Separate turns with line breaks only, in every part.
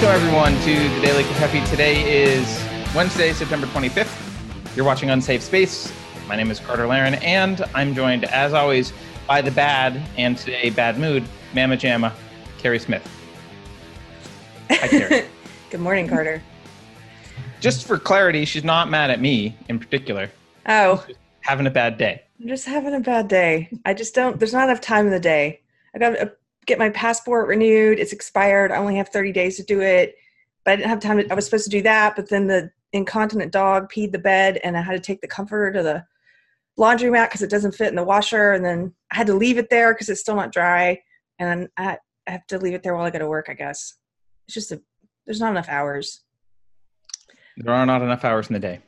Welcome, everyone, to the Daily Covfefe. Today is Wednesday, September 25th. You're watching Unsafe Space. My name is Carter Laren, and I'm joined, as always, by the bad and today bad mood, Mama Jamma, Keri Smith. Hi, Keri.
Good morning, Carter.
Just for clarity, she's not mad at me in particular.
Oh,
Having a bad day.
I'm just having a bad day. I just don't, there's not enough time in the day. I got to get my passport renewed. It's expired. I only have 30 days to do it. But I didn't have time to, I was supposed to do that, but then the incontinent dog peed the bed and I had to take the comforter to the laundromat because it doesn't fit in the washer. And then I had to leave it there because it's still not dry. And then I, I have to leave it there while I go to work, I guess. It's just a, there's not enough hours.
There are not enough hours in the day.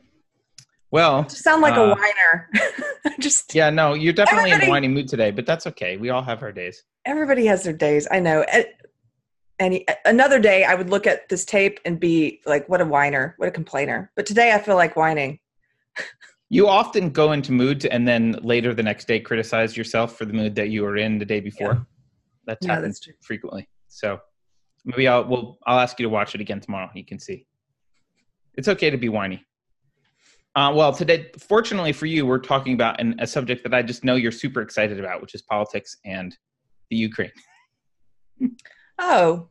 Well,
Just sound like
Uh,
a whiner. just
yeah, no, you're definitely in a whiny mood today, but that's okay. We all have our days.
everybody has their days. I know. Any another day, I would look at this tape and be like, "What a whiner! What a complainer!" But today, I feel like whining.
You often go into moods and then later the next day criticize yourself for the mood that you were in the day before. That's
Yeah,
happens
that's
frequently. So maybe I'll we'll, I'll ask you to watch it again tomorrow. You can see. It's okay to be whiny. Uh, well, today, fortunately for you, we're talking about an, a subject that I just know you're super excited about, which is politics and the Ukraine.
Oh,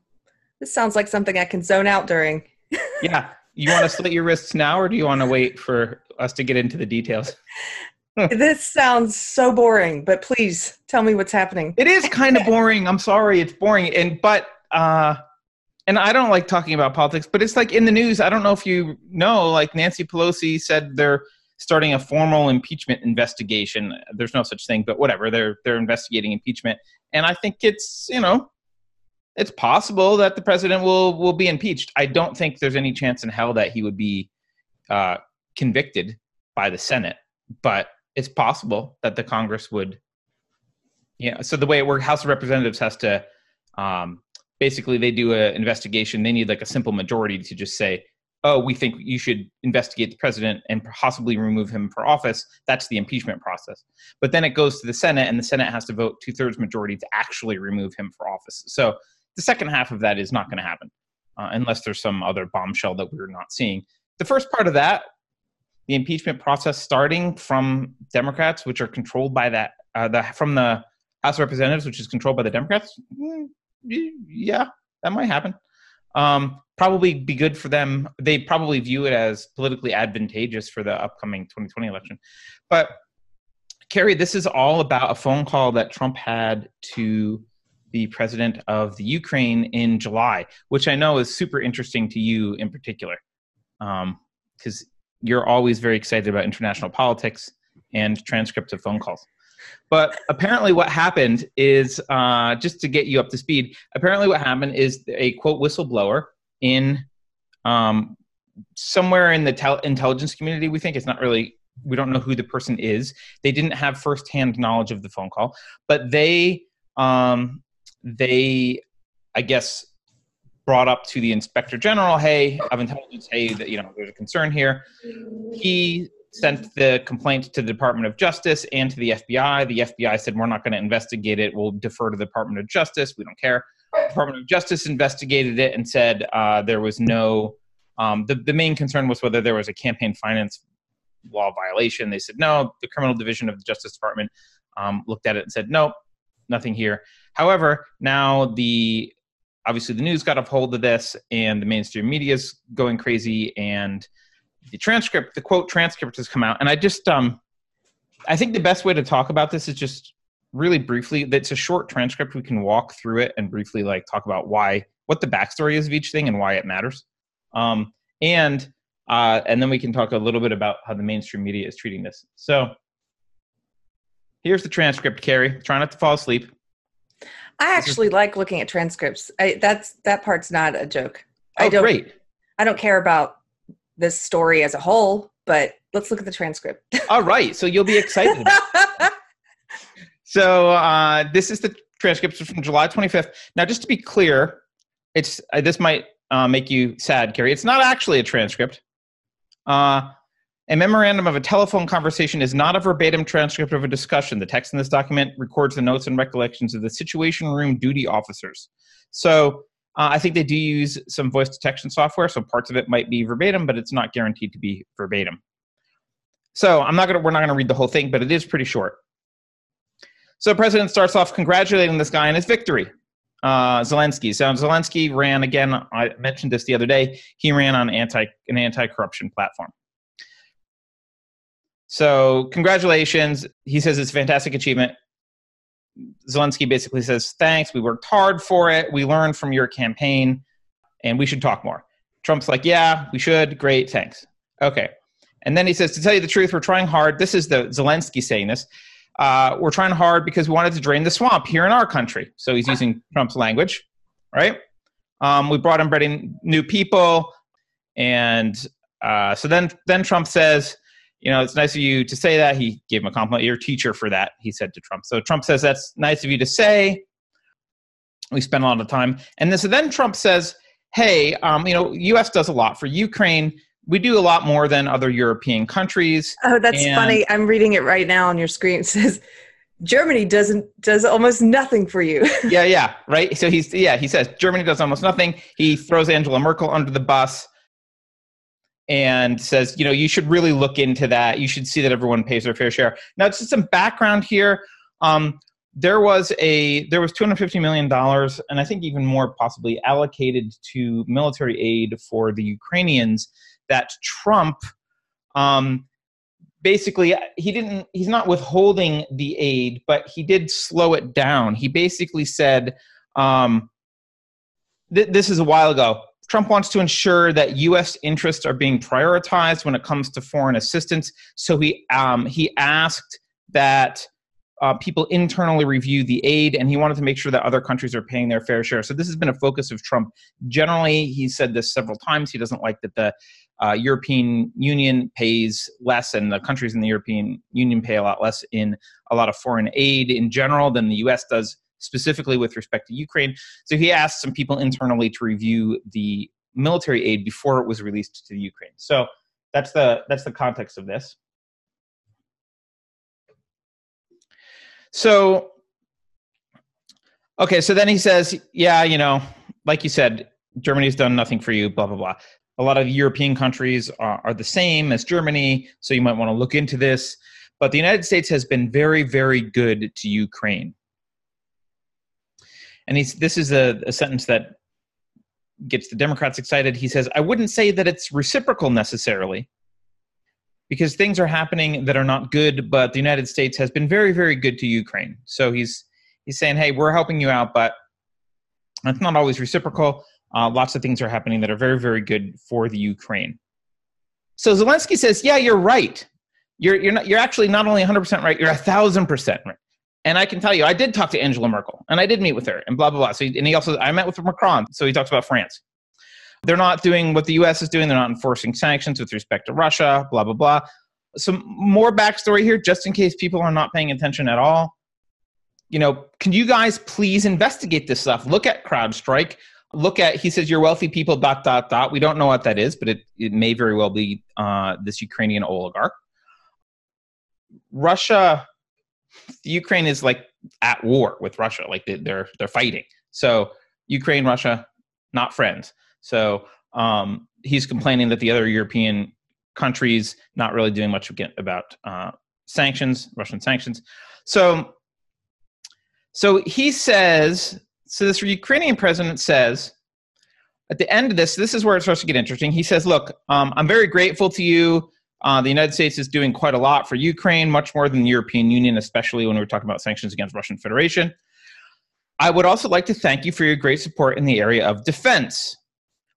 this sounds like something I can zone out during.
Yeah, you want to slit your wrists now, or do you want to wait for us to get into the details?
this sounds so boring, but please tell me what's happening.
It is kind of boring. I'm sorry, it's boring. And but uh and I don't like talking about politics, but it's like in the news. I don't know if you know, like Nancy Pelosi said they're starting a formal impeachment investigation. There's no such thing, but whatever. They're they're investigating impeachment. And I think it's, you know, it's possible that the president will will be impeached. I don't think there's any chance in hell that he would be uh convicted by the Senate, but it's possible that the Congress would yeah. So the way it works, House of Representatives has to um, basically they do an investigation. They need like a simple majority to just say, "Oh, we think you should investigate the president and possibly remove him for office." That's the impeachment process. But then it goes to the Senate, and the Senate has to vote two thirds majority to actually remove him for office. So the second half of that is not going to happen uh, unless there's some other bombshell that we're not seeing. The first part of that, the impeachment process starting from Democrats, which are controlled by that uh, the from the House of Representatives, which is controlled by the Democrats, mm, y- yeah, that might happen. Um, probably be good for them. They probably view it as politically advantageous for the upcoming 2020 election. But Keri, this is all about a phone call that Trump had to the president of the Ukraine in July, which I know is super interesting to you in particular, because you're always very excited about international politics and transcripts of phone calls. But apparently, what happened is uh, just to get you up to speed. Apparently, what happened is a quote whistleblower in um, somewhere in the tel- intelligence community. We think it's not really. We don't know who the person is. They didn't have firsthand knowledge of the phone call, but they um, they, I guess, brought up to the inspector general, "Hey, of intelligence, hey, that you know, there's a concern here." He sent the complaint to the Department of Justice and to the FBI. The FBI said, We're not going to investigate it. We'll defer to the Department of Justice. We don't care. The Department of Justice investigated it and said uh, there was no, um, the, the main concern was whether there was a campaign finance law violation. They said, No. The criminal division of the Justice Department um, looked at it and said, No, nothing here. However, now the obviously the news got a hold of this and the mainstream media is going crazy and the transcript, the quote transcript has come out, and I just um, I think the best way to talk about this is just really briefly. It's a short transcript. We can walk through it and briefly like talk about why, what the backstory is of each thing, and why it matters. Um, and uh, and then we can talk a little bit about how the mainstream media is treating this. So here's the transcript, Keri. Try not to fall asleep.
I actually like looking at transcripts. I, that's that part's not a joke. I
Oh,
don't.
great.
I don't care about this story as a whole, but let's look at the transcript.
All right. So you'll be excited. So uh, this is the transcript from July 25th. Now, just to be clear, it's uh, this might uh, make you sad, Keri. It's not actually a transcript. Uh, a memorandum of a telephone conversation is not a verbatim transcript of a discussion. The text in this document records the notes and recollections of the Situation Room duty officers. So Uh, I think they do use some voice detection software, so parts of it might be verbatim, but it's not guaranteed to be verbatim. So I'm not gonna we're not gonna read the whole thing, but it is pretty short. So the president starts off congratulating this guy on his victory, uh, Zelensky. So Zelensky ran again. I mentioned this the other day. He ran on anti an anti-corruption platform. So congratulations. He says it's a fantastic achievement. Zelensky basically says, thanks. We worked hard for it. We learned from your campaign, and we should talk more. Trump's like, yeah, we should. Great, thanks. Okay. And then he says, to tell you the truth, we're trying hard. This is the Zelensky saying this. Uh, we're trying hard because we wanted to drain the swamp here in our country. So he's using Trump's language, right? Um, we brought in new people, and uh, so then then Trump says, you know, it's nice of you to say that. He gave him a compliment. Your teacher for that, he said to Trump. So Trump says that's nice of you to say. We spent a lot of time, and this, so then Trump says, "Hey, um, you know, U.S. does a lot for Ukraine we do a lot more than other European countries.
Oh, that's and funny. I'm reading it right now on your screen. It says Germany doesn't does almost nothing for you.
yeah, yeah, right. So he's yeah, he says Germany does almost nothing. He throws Angela Merkel under the bus and says, you know, you should really look into that. You should see that everyone pays their fair share. Now, just some background here. Um, there was a there was 250 million dollars, and I think even more possibly allocated to military aid for the Ukrainians that Trump um, basically he didn't he's not withholding the aid but he did slow it down he basically said um, th- this is a while ago trump wants to ensure that u.s interests are being prioritized when it comes to foreign assistance so he um, he asked that uh, people internally review the aid, and he wanted to make sure that other countries are paying their fair share. So this has been a focus of Trump. Generally, he said this several times. He doesn't like that the uh, European Union pays less, and the countries in the European Union pay a lot less in a lot of foreign aid in general than the U.S. does, specifically with respect to Ukraine. So he asked some people internally to review the military aid before it was released to the Ukraine. So that's the that's the context of this. So, okay, so then he says, yeah, you know, like you said, Germany's done nothing for you, blah, blah, blah. A lot of European countries are, are the same as Germany, so you might want to look into this. But the United States has been very, very good to Ukraine. And he's, this is a, a sentence that gets the Democrats excited. He says, I wouldn't say that it's reciprocal necessarily, because things are happening that are not good. But the United States has been very, very good to Ukraine. So he's he's saying, hey, we're helping you out, but it's not always reciprocal. Uh, lots of things are happening that are very, very good for the Ukraine. So Zelensky says, yeah, you're right. You're you're not you're actually not only 100 percent right. You're a thousand percent right. And I can tell you, I did talk to Angela Merkel, and I did meet with her, and blah blah blah. So, and he also, I met with Macron, so he talks about France. They're not doing what the US is doing. They're not enforcing sanctions with respect to Russia, blah, blah, blah. Some more backstory here, just in case people are not paying attention at all. You know, can you guys please investigate this stuff? Look at CrowdStrike. Look at, he says, your wealthy people, dot, dot, dot. We don't know what that is, but it, it may very well be uh, this Ukrainian oligarch. Russia, Ukraine is like at war with Russia, like they're, they're fighting. So Ukraine, Russia, not friends. So um, he's complaining that the other European countries not really doing much about uh, sanctions, Russian sanctions. So, so he says. So this Ukrainian president says at the end of this, this is where it starts to get interesting. He says, "Look, um, I'm very grateful to you. Uh, the United States is doing quite a lot for Ukraine, much more than the European Union, especially when we're talking about sanctions against Russian Federation. I would also like to thank you for your great support in the area of defense.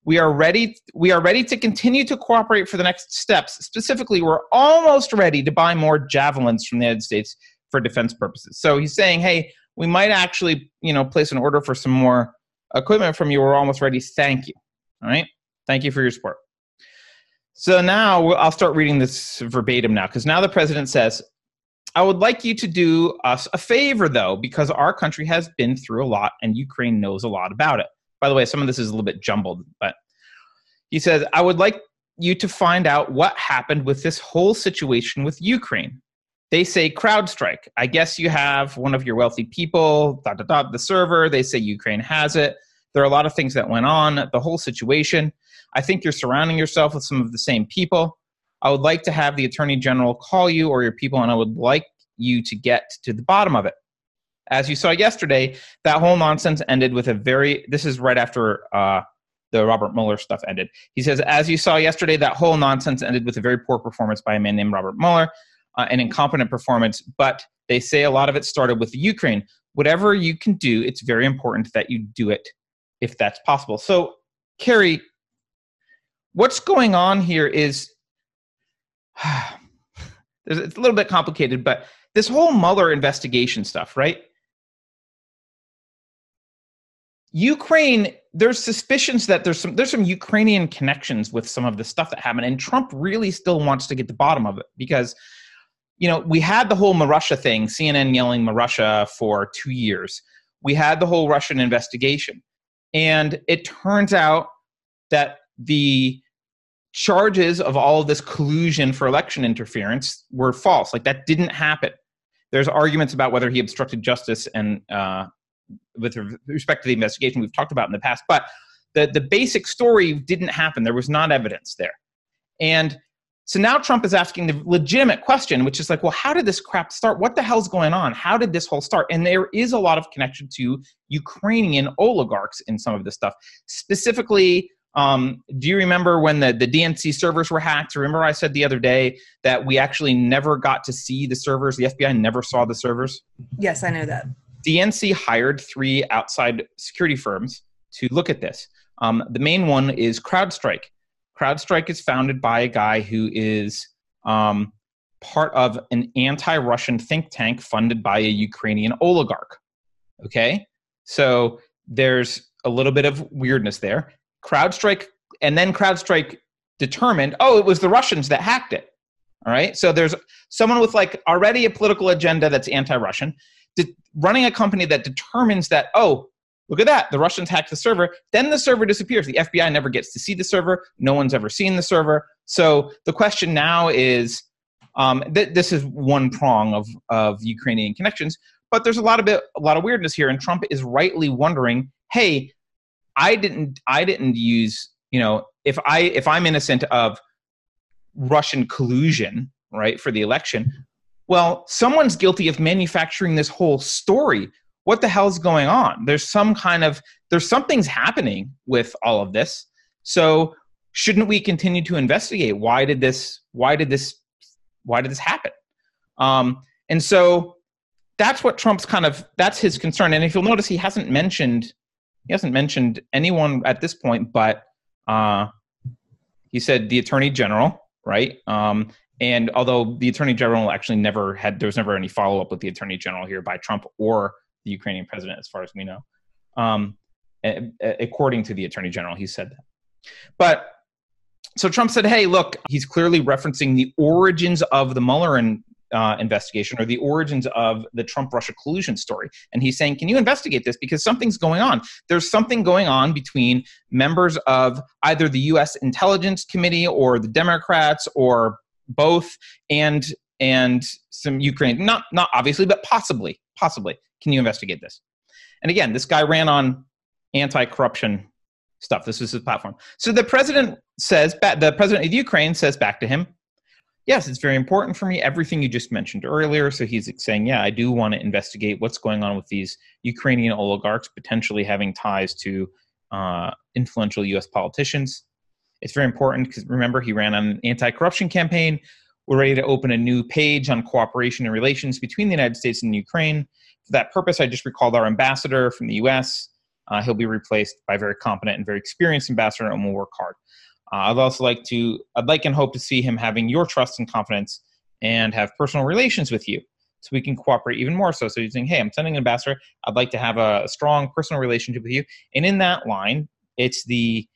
We are ready. We are ready to continue to cooperate for the next steps. Specifically, we're almost ready to buy more javelins from the United States for defense purposes. So he's saying, "Hey, we might actually, you know, place an order for some more equipment from you. We're almost ready. Thank you. All right. Thank you for your support." So now I'll start reading this verbatim now, because now the president says, I would like you to do us a favor, though, because our country has been through a lot and Ukraine knows a lot about it. By the way, some of this is a little bit jumbled, but he says, I would like you to find out what happened with this whole situation with Ukraine. They say CrowdStrike. I guess you have one of your wealthy people, dot, dot, dot, the server. They say Ukraine has it. There are a lot of things that went on, the whole situation. I think you're surrounding yourself with some of the same people. I would like to have the attorney general call you or your people, and I would like you to get to the bottom of it. As you saw yesterday, that whole nonsense ended with a very, this is right after uh, the Robert Mueller stuff ended. He says, as you saw yesterday, that whole nonsense ended with a very poor performance by a man named Robert Mueller, uh, an incompetent performance, but they say a lot of it started with Ukraine. Whatever you can do, it's very important that you do it if that's possible. So, Keri, what's going on here is it's a little bit complicated, but this whole Mueller investigation stuff, right? Ukraine, there's suspicions that there's some there's some Ukrainian connections with some of the stuff that happened, and Trump really still wants to get the bottom of it because, you know, we had the whole muh Russia thing, CNN yelling muh Russia for two years. We had the whole Russian investigation, and it turns out that the charges of all of this collusion for election interference were false. Like that didn't happen. There's arguments about whether he obstructed justice and uh, with respect to the investigation we've talked about in the past, but the the basic story didn't happen. There was not evidence there, and so now Trump is asking the legitimate question, which is like, well, how did this crap start? What the hell's going on? How did this whole start? And there is a lot of connection to Ukrainian oligarchs in some of this stuff, specifically um, do you remember when the, the DNC servers were hacked? Remember, I said the other day that we actually never got to see the servers. The FBI never saw the servers.
Yes, I know that.
DNC hired three outside security firms to look at this. Um, the main one is CrowdStrike. CrowdStrike is founded by a guy who is um, part of an anti Russian think tank funded by a Ukrainian oligarch. Okay? So there's a little bit of weirdness there. CrowdStrike, and then CrowdStrike determined, oh, it was the Russians that hacked it. All right. So there's someone with like already a political agenda that's anti-Russian, de- running a company that determines that, oh, look at that, the Russians hacked the server. Then the server disappears. The FBI never gets to see the server. No one's ever seen the server. So the question now is, um, th- this is one prong of of Ukrainian connections, but there's a lot of bit, a lot of weirdness here, and Trump is rightly wondering, hey, I didn't I didn't use you know if I if I'm innocent of Russian collusion right for the election, well someone's guilty of manufacturing this whole story. What the hell's going on? There's some kind of there's something's happening with all of this. So shouldn't we continue to investigate? Why did this? Why did this? Why did this happen? Um, and so that's what Trump's kind of that's his concern. And if you'll notice, he hasn't mentioned he hasn't mentioned anyone at this point, but uh, he said the attorney general, right? Um, and although the attorney general actually never had, there was never any follow up with the attorney general here by Trump or the Ukrainian president, as far as we know. Um, according to the attorney general, he said that. But so Trump said, "Hey, look, he's clearly referencing the origins of the Mueller and uh, investigation or the origins of the Trump Russia collusion story. And he's saying, Can you investigate this? Because something's going on. There's something going on between members of either the U.S. Intelligence Committee or the Democrats or both and and some Ukraine, not not obviously, but possibly, possibly. Can you investigate this? And again, this guy ran on anti-corruption stuff. This is his platform. So the president says, the president of Ukraine says back to him, yes, it's very important for me. Everything you just mentioned earlier. So he's saying, yeah, I do want to investigate what's going on with these Ukrainian oligarchs potentially having ties to uh, influential U.S. politicians. It's very important because remember, he ran an anti corruption campaign. We're ready to open a new page on cooperation and relations between the United States and Ukraine. For that purpose, I just recalled our ambassador from the U.S. Uh, he'll be replaced by a very competent and very experienced ambassador, and we'll work hard. Uh, I'd also like to, I'd like and hope to see him having your trust and confidence and have personal relations with you so we can cooperate even more so. So he's saying, hey, I'm sending an ambassador. I'd like to have a, a strong personal relationship with you. And in that line, it's the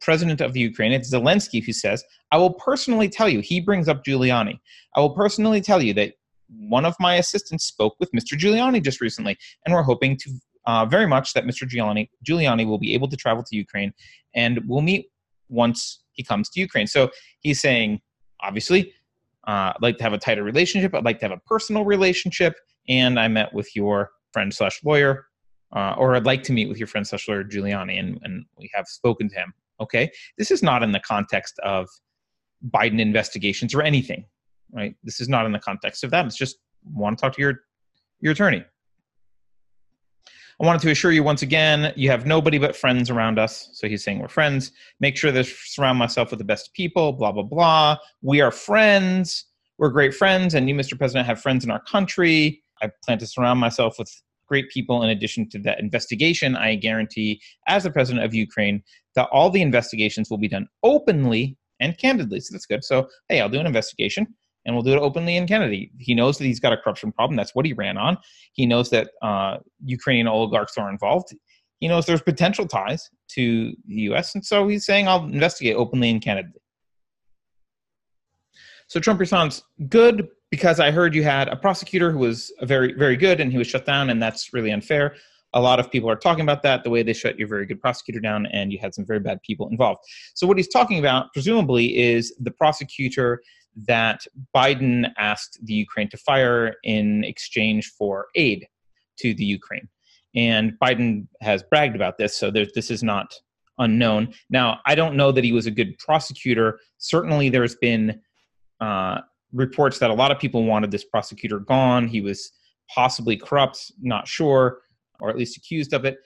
president of the Ukraine, it's Zelensky who says, I will personally tell you, he brings up Giuliani. I will personally tell you that one of my assistants spoke with Mr. Giuliani just recently, and we're hoping to uh, very much that Mr. Giuliani, Giuliani will be able to travel to Ukraine and we'll meet once he comes to Ukraine. So he's saying, obviously, uh, I'd like to have a tighter relationship. I'd like to have a personal relationship. And I met with your friend slash lawyer. uh, or I'd like to meet with your friend slash Lawyer Giuliani, and, and we have spoken to him. Okay, this is not in the context of Biden investigations or anything, right? This is not in the context of that. It's just want to talk to your your attorney. I wanted to assure you once again, you have nobody but friends around us. So he's saying we're friends. Make sure to surround myself with the best people, blah, blah, blah. We are friends. We're great friends. And you, Mr. President, have friends in our country. I plan to surround myself with great people in addition to that investigation. I guarantee, as the president of Ukraine, that all the investigations will be done openly and candidly. So that's good. So, hey, I'll do an investigation and we'll do it openly in Kennedy. He knows that he's got a corruption problem. That's what he ran on. He knows that uh, Ukrainian oligarchs are involved. He knows there's potential ties to the U.S., and so he's saying, "I'll investigate openly in Canada." So Trump responds, "Good, because I heard you had a prosecutor who was very, very good, and he was shut down, and that's really unfair." A lot of people are talking about that, the way they shut your very good prosecutor down, and you had some very bad people involved. So, what he's talking about, presumably, is the prosecutor that Biden asked the Ukraine to fire in exchange for aid to the Ukraine. And Biden has bragged about this, so this is not unknown. Now, I don't know that he was a good prosecutor. Certainly, there's been uh, reports that a lot of people wanted this prosecutor gone. He was possibly corrupt, not sure, or at least accused of it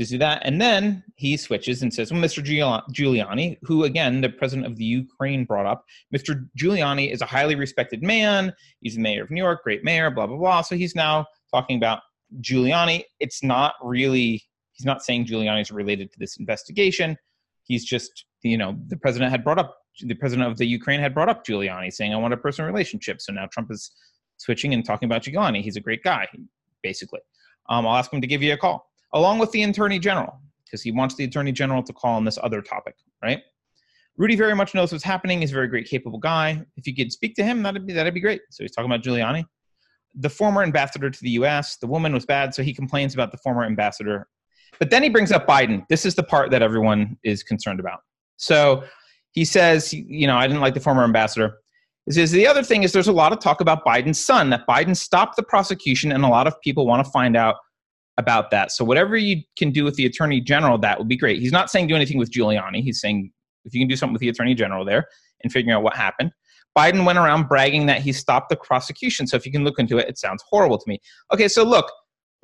to do that. And then he switches and says, well, Mr. Giuliani, who again, the president of the Ukraine brought up, Mr. Giuliani is a highly respected man. He's the mayor of New York, great mayor, blah, blah, blah. So he's now talking about Giuliani. It's not really, he's not saying Giuliani is related to this investigation. He's just, you know, the president had brought up, the president of the Ukraine had brought up Giuliani, saying, I want a personal relationship. So now Trump is switching and talking about Giuliani. He's a great guy, basically. Um, I'll ask him to give you a call along with the Attorney General, because he wants the Attorney General to call on this other topic, right? Rudy very much knows what's happening. He's a very great, capable guy. If you could speak to him, that'd be that'd be great. So he's talking about Giuliani, the former ambassador to the U.S. The woman was bad, so he complains about the former ambassador. But then he brings up Biden. This is the part that everyone is concerned about. So he says, you know, I didn't like the former ambassador. He says the other thing is there's a lot of talk about Biden's son that Biden stopped the prosecution, and a lot of people want to find out about that. So whatever you can do with the attorney general, that would be great. He's not saying do anything with Giuliani. He's saying if you can do something with the attorney general there and figuring out what happened. Biden went around bragging that he stopped the prosecution. So if you can look into it, it sounds horrible to me. Okay, so look,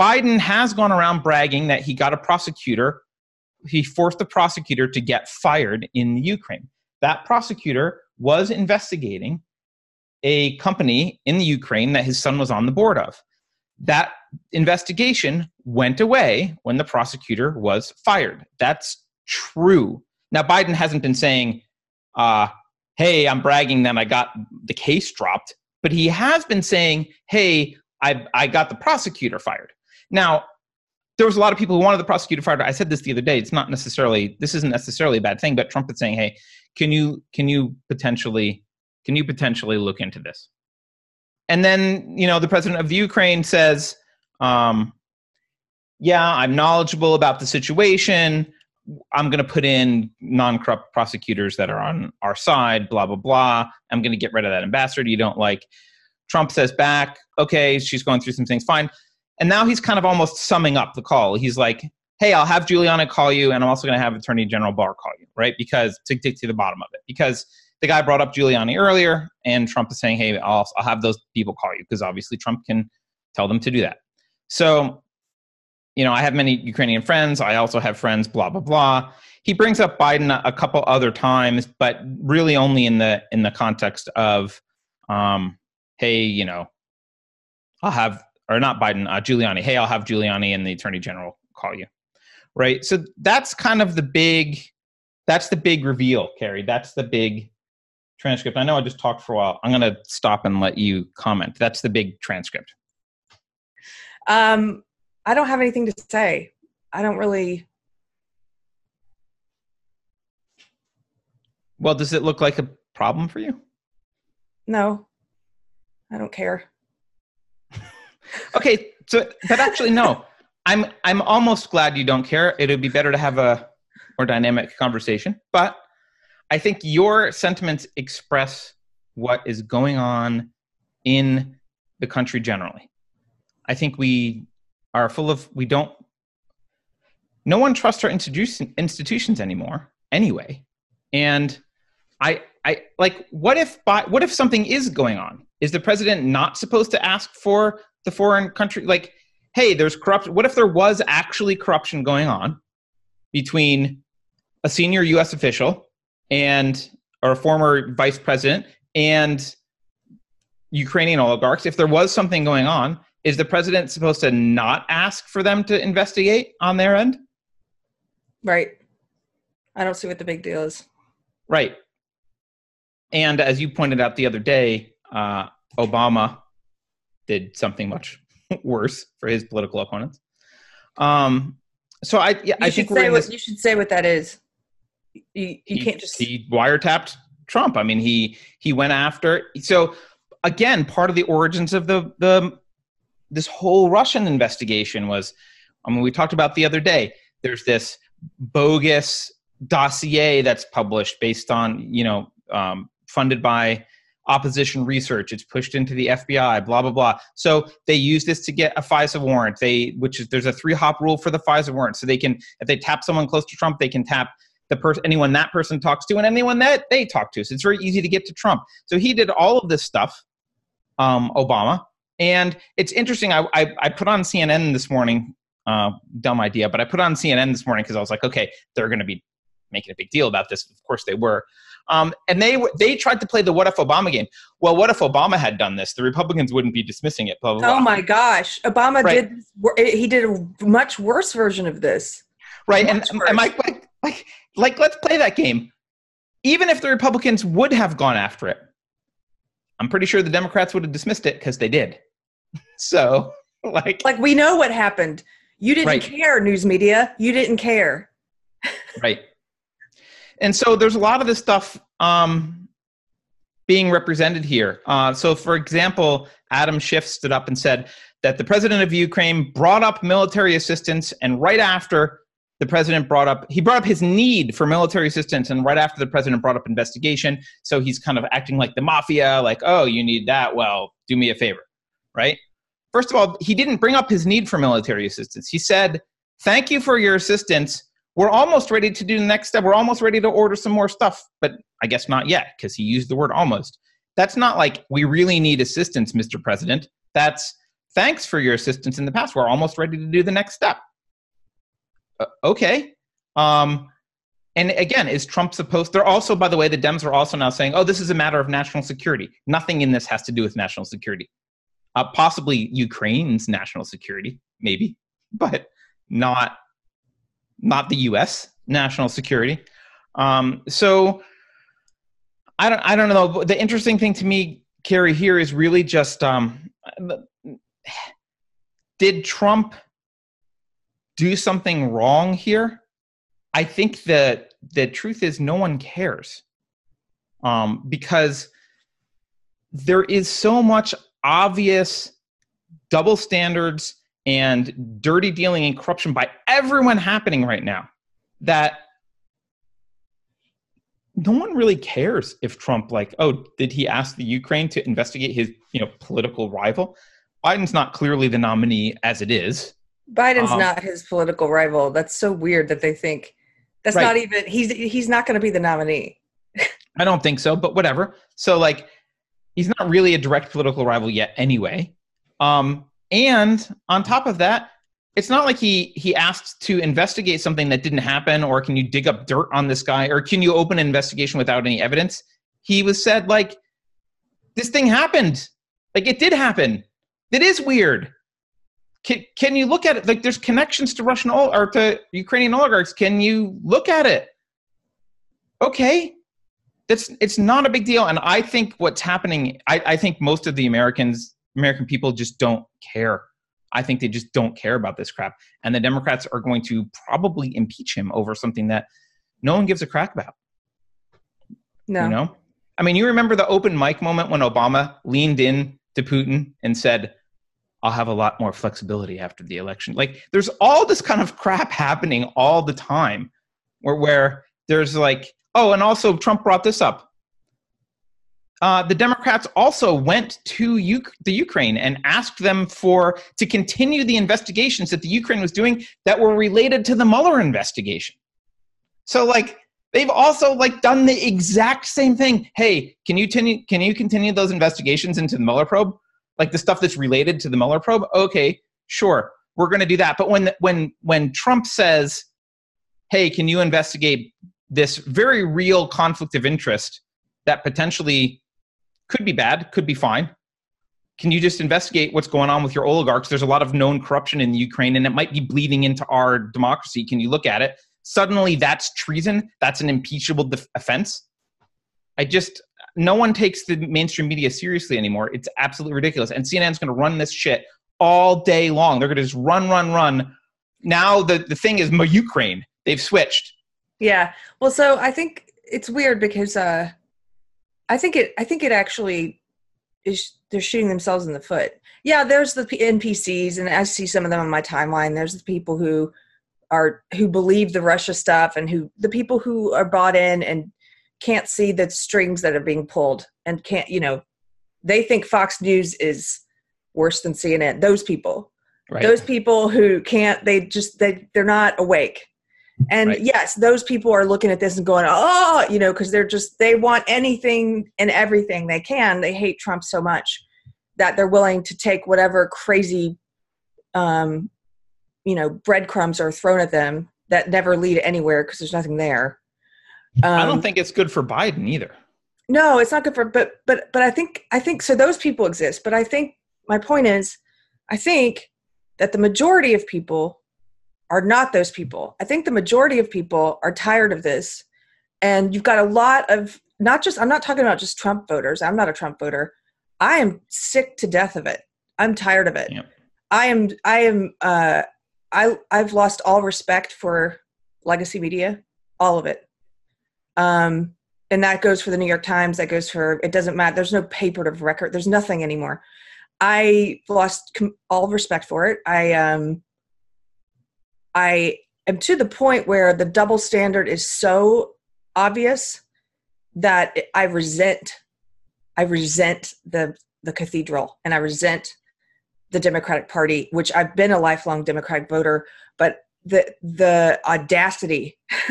Biden has gone around bragging that he got a prosecutor. He forced the prosecutor to get fired in Ukraine. That prosecutor was investigating a company in the Ukraine that his son was on the board of. That investigation went away when the prosecutor was fired. That's true. Now, Biden hasn't been saying, uh, hey, I'm bragging that I got the case dropped, but he has been saying, hey, I, I got the prosecutor fired. Now, there was a lot of people who wanted the prosecutor fired. I said this the other day. It's not necessarily this isn't necessarily a bad thing, but Trump is saying, "Hey, can you can you potentially can you potentially look into this?" And then you know the president of the Ukraine says, um, yeah, I'm knowledgeable about the situation. I'm going to put in non corrupt prosecutors that are on our side, blah, blah, blah. I'm going to get rid of that ambassador you don't like. Trump says back, okay, she's going through some things, fine. And now he's kind of almost summing up the call. He's like, hey, I'll have Giuliani call you, and I'm also going to have Attorney General Barr call you, right? Because to get to the bottom of it. Because the guy brought up Giuliani earlier, and Trump is saying, hey, I'll, I'll have those people call you, because obviously Trump can tell them to do that. So, you know, I have many Ukrainian friends. I also have friends, blah, blah, blah. He brings up Biden a couple other times, but really only in the in the context of, um, hey, you know, I'll have or not Biden, uh, Giuliani. Hey, I'll have Giuliani and the Attorney General call you, right? So that's kind of the big, that's the big reveal, Keri. That's the big transcript. I know I just talked for a while. I'm going to stop and let you comment. That's the big transcript.
Um, I don't have anything to say. I don't really.
Well, does it look like a problem for you?
No, I don't care.
okay, so but actually, no. I'm I'm almost glad you don't care. It would be better to have a more dynamic conversation. But I think your sentiments express what is going on in the country generally. I think we are full of we don't no one trusts our institution, institutions anymore anyway. And I, I like, what if, by, what if something is going on? Is the president not supposed to ask for the foreign country? Like, hey, there's corruption. What if there was actually corruption going on between a senior U.S. official and or a former vice president and Ukrainian oligarchs? If there was something going on, is the president supposed to not ask for them to investigate on their end?
Right. I don't see what the big deal is.
Right. And as you pointed out the other day, uh, Obama did something much worse for his political opponents. Um, so I, yeah, I think
say what, this, you should say what that is. You, you
he,
can't just
he wiretapped Trump. I mean, he he went after. So again, part of the origins of the the this whole Russian investigation was. I mean, we talked about the other day. There's this bogus dossier that's published based on you know um, funded by opposition research. It's pushed into the FBI, blah blah blah. So they use this to get a FISA warrant. They, which is there's a three hop rule for the FISA warrant. So they can, if they tap someone close to Trump, they can tap the person, anyone that person talks to, and anyone that they talk to. So it's very easy to get to Trump. So he did all of this stuff, um, Obama, and it's interesting. I, I, I put on CNN this morning. Uh, dumb idea, but I put on CNN this morning because I was like, okay, they're going to be making a big deal about this. Of course they were. Um, and they they tried to play the what if Obama game. Well, what if Obama had done this? The Republicans wouldn't be dismissing it. Blah, blah, blah.
Oh my gosh, Obama right. did. He did a much worse version of this.
Right, much and, and like, like, like, let's play that game. Even if the Republicans would have gone after it, I'm pretty sure the Democrats would have dismissed it because they did. So, like,
like we know what happened. You didn't right. care, news media. You didn't care.
right and so there's a lot of this stuff um, being represented here. Uh, so, for example, Adam Schiff stood up and said that the president of Ukraine brought up military assistance, and right after the president brought up he brought up his need for military assistance and right after the president brought up investigation so he's kind of acting like the mafia like oh you need that well do me a favor right first of all he didn't bring up his need for military assistance he said thank you for your assistance we're almost ready to do the next step. We're almost ready to order some more stuff, but I guess not yet because he used the word almost. That's not like we really need assistance, Mr. President. That's thanks for your assistance in the past. We're almost ready to do the next step. Uh, okay. Um, and again, is Trump supposed? They're also, by the way, the Dems are also now saying, "Oh, this is a matter of national security. Nothing in this has to do with national security. Uh, possibly Ukraine's national security, maybe, but not not the U.S. national security. Um, so I don't I don't know. The interesting thing to me, Keri, here is really just um, did Trump do something wrong here? I think that the truth is no one cares um, because there is so much obvious double standards and dirty dealing and corruption by everyone happening right now that no one really cares if Trump like, oh, did he ask the Ukraine to investigate his, you know, political rival? Biden's not clearly the nominee as it is.
Biden's um, not his political rival. That's so weird that they think that's right. not even he's he's not going to be the nominee.
I don't think so, but whatever. So like he's not really a direct political rival yet anyway. Um and on top of that, it's not like he he asked to investigate something that didn't happen or can you dig up dirt on this guy or can you open an investigation without any evidence? He was said like this thing happened. Like it did happen. It is weird. Can, can you look at it? Like there's connections to russian or to ukrainian oligarchs. Can you look at it? Okay that's it's not a big deal and i think what's happening i, I think most of the americans American people just don't care. I think they just don't care about this crap. And the Democrats are going to probably impeach him over something that no one gives a crap about.
No.
You know? I mean, you remember the open mic moment when Obama leaned in to Putin and said, I'll have a lot more flexibility after the election. Like there's all this kind of crap happening all the time where where there's like, oh, and also Trump brought this up. uh, the Democrats also went to U- the Ukraine and asked them for to continue the investigations that the Ukraine was doing that were related to the Mueller investigation. So, like, they've also like done the exact same thing. Hey, can you continue? Can you continue those investigations into the Mueller probe? Like the stuff that's related to the Mueller probe? Okay, sure, we're going to do that. But when when when Trump says, "Hey, can you investigate this very real conflict of interest that potentially could be bad, could be fine. Can you just investigate what's going on with your oligarchs? There's a lot of known corruption in Ukraine and it might be bleeding into our democracy. Can you look at it? Suddenly that's treason. That's an impeachable def- offense. I just, no one takes the mainstream media seriously anymore. It's absolutely ridiculous. And CNN's going to run this shit all day long. They're going to just run, run, run. Now the, the thing is my Ukraine. They've switched.
Yeah. Well, so I think it's weird because uh, I think it. I think it actually is. They're shooting themselves in the foot. Yeah, there's the NPCs, and I see some of them on my timeline. There's the people who are who believe the Russia stuff, and who the people who are bought in and can't see the strings that are being pulled, and can't. You know, they think Fox News is worse than CNN. Those people. Right. Those people who can't. They just they they're not awake and right. yes, those people are looking at this and going, oh, you know, because they're just, they want anything and everything they can. They hate Trump so much that they're willing to take whatever crazy, um, you know, breadcrumbs are thrown at them that never lead anywhere because there's nothing there.
Um, I don't um, think it's good for Biden either.
No, it's not good for, but, but, but I think, I think, so those people exist. But I think my point is, I think that the majority of people are not those people. I think the majority of people are tired of this. And you've got a lot of not just, I'm not talking about just Trump voters. I'm not a Trump voter. I am sick to death of it. I'm tired of it. Yep. I am, I am, uh, I, I've lost all respect for legacy media, all of it. Um, and that goes for the New York Times. That goes for, it doesn't matter. There's no paper of record. There's nothing anymore. I lost all respect for it. I, um, I am to the point where the double standard is so obvious that I resent I resent the the cathedral and I resent the Democratic Party, which I've been a lifelong Democratic voter, but the the audacity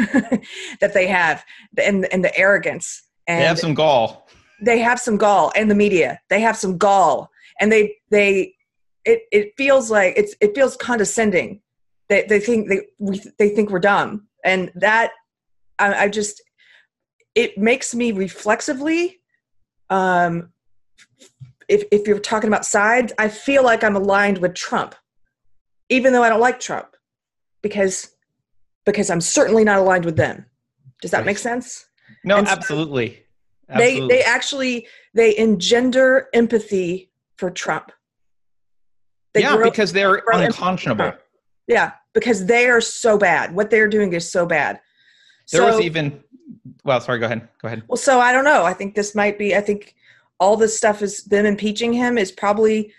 that they have and and the arrogance and
they have some gall.
They have some gall and the media. They have some gall and they they it it feels like it's it feels condescending they, they think they we they think we're dumb. And that I, I just it makes me reflexively um if if you're talking about sides i feel like i'm aligned with trump even though i don't like trump because because i'm certainly not aligned with them. Does that make sense?
No so absolutely.
absolutely they they actually they engender empathy for trump.
They yeah grow, because they're unconscionable
yeah, because they are so bad. What they're doing is so bad.
There so, was even well, sorry, go ahead. Go ahead.
Well, so I don't know. I think this might be I think all this stuff is them impeaching him is probably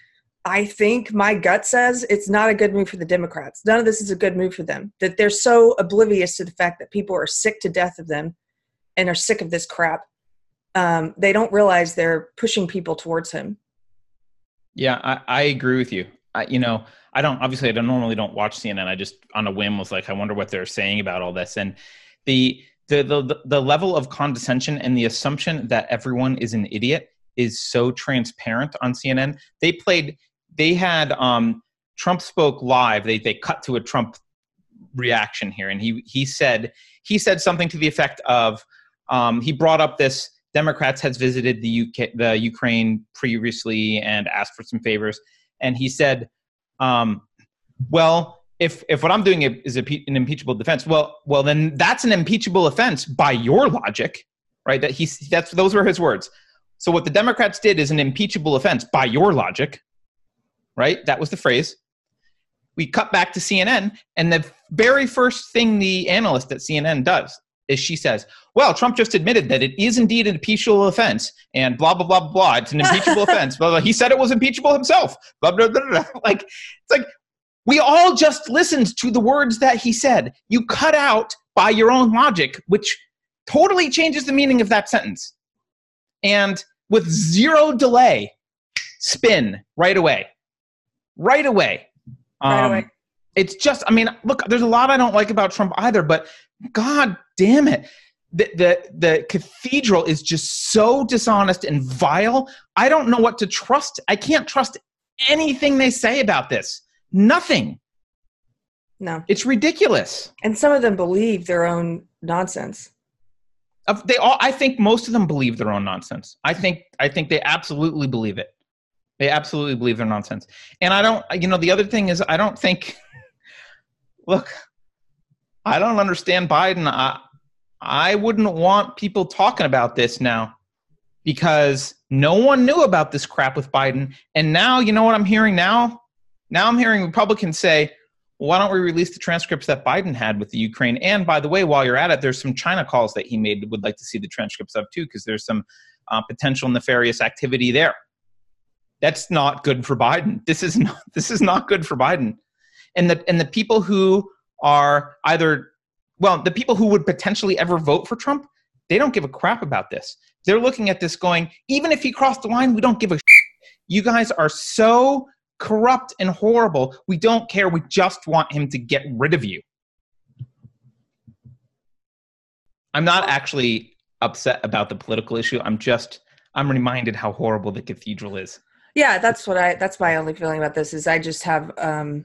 I think my gut says it's not a good move for the Democrats. None of this is a good move for them. That they're so oblivious to the fact that people are sick to death of them and are sick of this crap. Um, they don't realize they're pushing people towards him.
Yeah, I, I agree with you. I, you know, I don't obviously I don't normally don't watch CNN. I just on a whim was like, I wonder what they're saying about all this. And the the the the level of condescension and the assumption that everyone is an idiot is so transparent on CNN. They played they had um Trump spoke live. They they cut to a Trump reaction here and he he said he said something to the effect of um, he brought up this Democrats has visited the UK the Ukraine previously and asked for some favors and he said um, well, if if what I'm doing is an impeachable defense, well, well, then that's an impeachable offense by your logic, right? That he's that's those were his words. So what the Democrats did is an impeachable offense by your logic, right? That was the phrase. We cut back to CNN, and the very first thing the analyst at CNN does is she says, "Well, Trump just admitted that it is indeed an impeachable offense, and blah blah blah blah. blah. It's an impeachable offense. Blah, blah. He said it was impeachable himself. Blah, blah blah blah. Like it's like we all just listened to the words that he said. You cut out by your own logic, which totally changes the meaning of that sentence. And with zero delay, spin right away, right away.
Right
Um,
away.
It's just, I mean, look, there's a lot I don't like about Trump either, but God damn it. The, the the cathedral is just so dishonest and vile. I don't know what to trust. I can't trust anything they say about this. Nothing.
No.
It's ridiculous.
And some of them believe their own nonsense.
They all. I think most of them believe their own nonsense. I think. I think they absolutely believe it. They absolutely believe their nonsense. And I don't. You know, the other thing is, I don't think. Look, I don't understand Biden. I, I wouldn't want people talking about this now because no one knew about this crap with Biden. And now, you know what I'm hearing now? Now I'm hearing Republicans say, why don't we release the transcripts that Biden had with the Ukraine? And by the way, while you're at it, there's some China calls that he made would like to see the transcripts of too, because there's some uh, potential nefarious activity there. That's not good for Biden. This is not this is not good for Biden. And the and the people who are either well, the people who would potentially ever vote for Trump, they don't give a crap about this. They're looking at this going, even if he crossed the line, we don't give a shit. You guys are so corrupt and horrible. We don't care. We just want him to get rid of you. I'm not actually upset about the political issue. I'm just I'm reminded how horrible the cathedral is.
Yeah, that's what I. That's my only feeling about this is I just have um,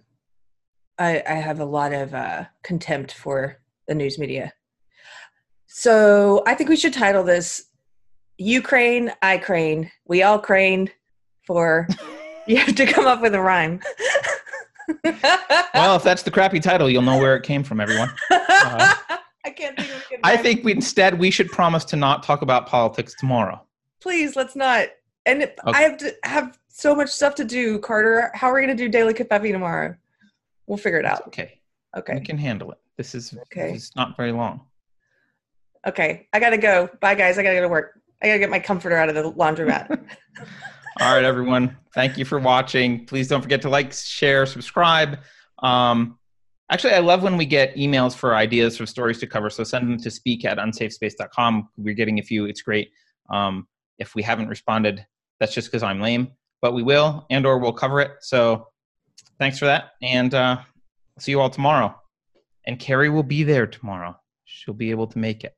I I have a lot of uh, contempt for the news media. So I think we should title this "Ukraine, I crane, we all crane." For you have to come up with a rhyme.
Well, if that's the crappy title, you'll know where it came from, everyone.
I can't think of
I think we, instead we should promise to not talk about politics tomorrow.
please let's not. And
Okay.
I have to have so much stuff to do, Carter. How are we going to do daily Covfefe tomorrow? We'll figure it
It's
out.
okay.
Okay.
We can handle it. This is
Okay.
this is not very long.
Okay. I gotta go. Bye, guys. I gotta go to work. I gotta get my comforter out of the laundromat.
All right, everyone. Thank you for watching. Please don't forget to like, share, subscribe. Um, actually, I love when we get emails for ideas for stories to cover. So send them to speak at unsafespace.com. We're getting a few. It's great. Um, if we haven't responded, that's just because I'm lame, but we will and or we'll cover it. So thanks for that. And uh, see you all tomorrow. And Keri will be there tomorrow. She'll be able to make it.